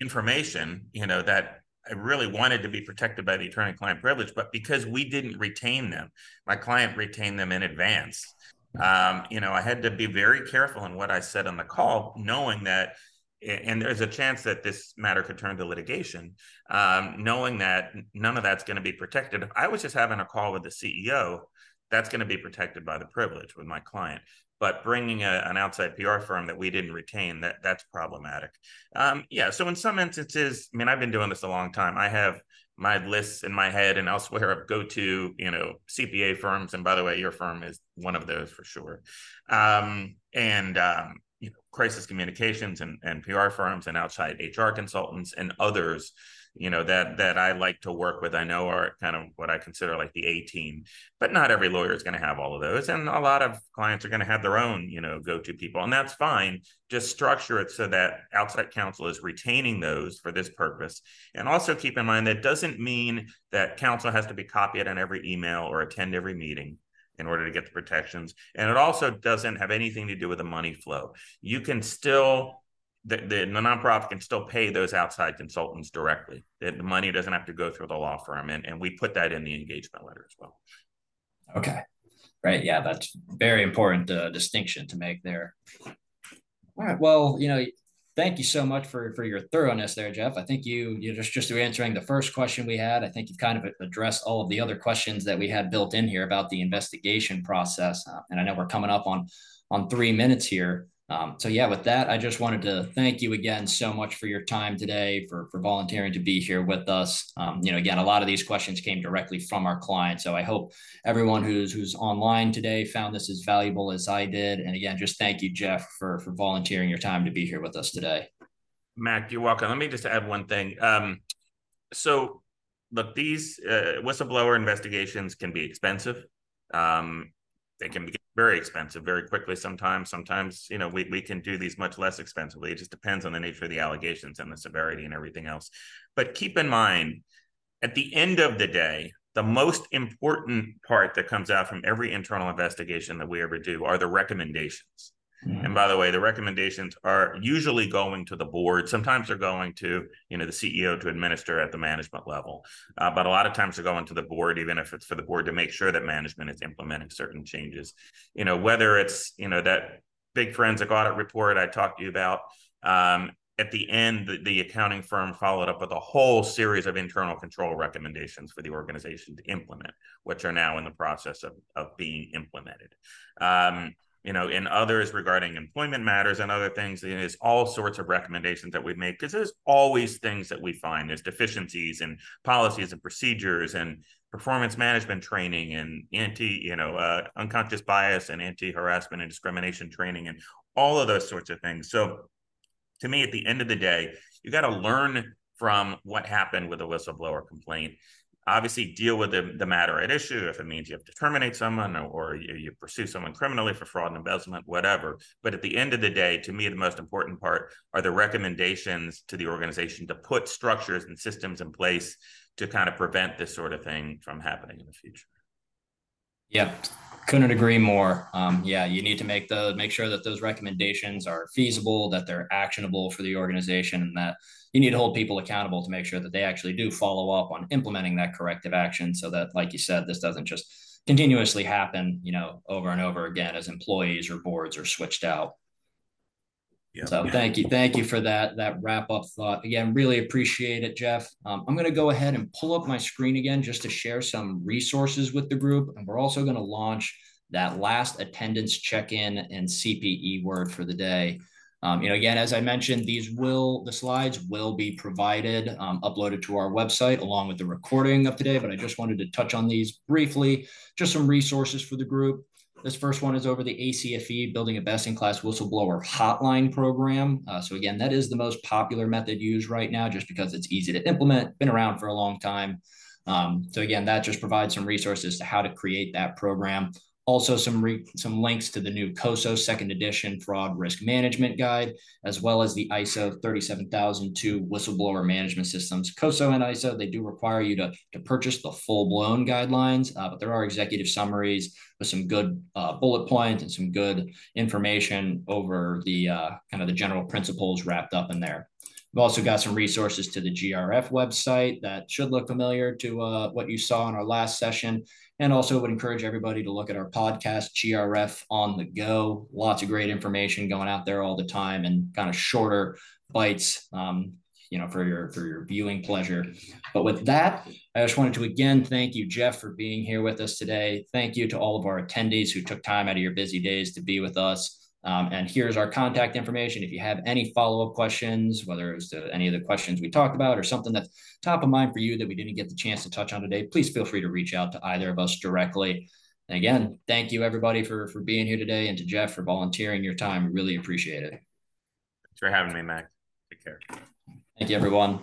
information, you know, that I really wanted to be protected by the attorney client privilege, but because we didn't retain them, my client retained them in advance. Um, you know, I had to be very careful in what I said on the call, knowing that, and there's a chance that this matter could turn to litigation, um, knowing that none of that's going to be protected. If I was just having a call with the CEO, that's going to be protected by the privilege with my client but bringing a, an outside PR firm that we didn't retain that that's problematic. Um, yeah, so in some instances, I mean, I've been doing this a long time. I have my lists in my head and elsewhere of go-to, you know, CPA firms, and by the way, your firm is one of those for sure. Um, and um, crisis communications and, and PR firms and outside HR consultants and others you know that that I like to work with. I know are kind of what I consider like the A team, but not every lawyer is going to have all of those, and a lot of clients are going to have their own you know go to people, and that's fine. Just structure it so that outside counsel is retaining those for this purpose, and also keep in mind that doesn't mean that counsel has to be copied on every email or attend every meeting in order to get the protections. And it also doesn't have anything to do with the money flow. You can still the, the, the nonprofit can still pay those outside consultants directly. The, the money doesn't have to go through the law firm, and, and we put that in the engagement letter as well. Okay, right. Yeah, that's very important uh, distinction to make there. All right. Well, you know, thank you so much for for your thoroughness there, Jeff. I think you you just just answering the first question we had, I think you've kind of addressed all of the other questions that we had built in here about the investigation process. Uh, and I know we're coming up on on three minutes here. Um, so yeah, with that, I just wanted to thank you again so much for your time today, for for volunteering to be here with us. Um, you know, again, a lot of these questions came directly from our clients, so I hope everyone who's who's online today found this as valuable as I did. And again, just thank you, Jeff, for for volunteering your time to be here with us today. Mac, you're welcome. Let me just add one thing. Um, so, look, these uh, whistleblower investigations can be expensive. Um, they can be very expensive very quickly sometimes. Sometimes, you know, we, we can do these much less expensively. It just depends on the nature of the allegations and the severity and everything else. But keep in mind, at the end of the day, the most important part that comes out from every internal investigation that we ever do are the recommendations. Mm-hmm. And by the way, the recommendations are usually going to the board. Sometimes they're going to, you know, the CEO to administer at the management level, uh, but a lot of times they're going to the board, even if it's for the board to make sure that management is implementing certain changes. You know, whether it's you know that big forensic audit report I talked to you about. Um, at the end, the, the, accounting firm followed up with a whole series of internal control recommendations for the organization to implement, which are now in the process of, of being implemented. Um, you know, in others regarding employment matters and other things, there's all sorts of recommendations that we make because there's always things that we find. There's deficiencies in policies and procedures and performance management training and anti, you know, uh, unconscious bias and anti-harassment and discrimination training and all of those sorts of things. So to me, at the end of the day, you got to learn from what happened with a whistleblower complaint obviously deal with the, the matter at issue. If it means you have to terminate someone or, or you, you, pursue someone criminally for fraud and embezzlement whatever. But at the end of the day to me the most important part are the recommendations to the organization to put structures and systems in place to kind of prevent this sort of thing from happening in the future yeah couldn't agree more. Um, yeah you need to make the make sure that those recommendations are feasible that they're actionable for the organization and that you need to hold people accountable to make sure that they actually do follow up on implementing that corrective action so that like you said this doesn't just continuously happen you know over and over again as employees or boards are switched out So thank you, thank you for that that wrap up thought. Again, really appreciate it, Jeff. Um, I'm going to go ahead and pull up my screen again just to share some resources with the group, and we're also going to launch that last attendance check-in and CPE word for the day. Um, you know, again, as I mentioned, these will the slides will be provided, um, uploaded to our website along with the recording of today. But I just wanted to touch on these briefly, just some resources for the group. This first one is over the ACFE, building a best-in-class whistleblower hotline program. Uh, so again, that is the most popular method used right now, just because it's easy to implement, been around for a long time. Um, so again, that just provides some resources to how to create that program. Also, some re- some links to the new COSO second edition fraud risk management guide, as well as the ISO 37002 whistleblower management systems. COSO and ISO they do require you to to purchase the full blown guidelines, uh, but there are executive summaries with some good uh, bullet points and some good information over the uh, kind of the general principles wrapped up in there. We've also got some resources to the GRF website that should look familiar to uh, what you saw in our last session. And also would encourage everybody to look at our podcast, GRF on the go. Lots of great information going out there all the time and kind of shorter bites, um, you know, for your for your viewing pleasure. But with that, I just wanted to again thank you, Jeff, for being here with us today. Thank you to all of our attendees who took time out of your busy days to be with us. Um, and here's our contact information. If you have any follow up questions, whether it's to any of the questions we talked about or something that's top of mind for you that we didn't get the chance to touch on today, please feel free to reach out to either of us directly. And again, thank you everybody for for being here today, and to Jeff for volunteering your time. We really appreciate it. Thanks for having me, Mac. Take care. Thank you, everyone.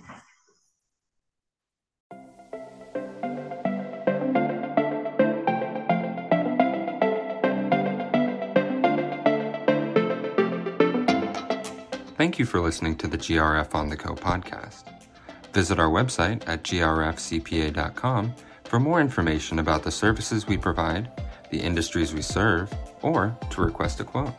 Thank you for listening to the GRF on the Go podcast. Visit our website at grfcpa.com for more information about the services we provide, the industries we serve, or to request a quote.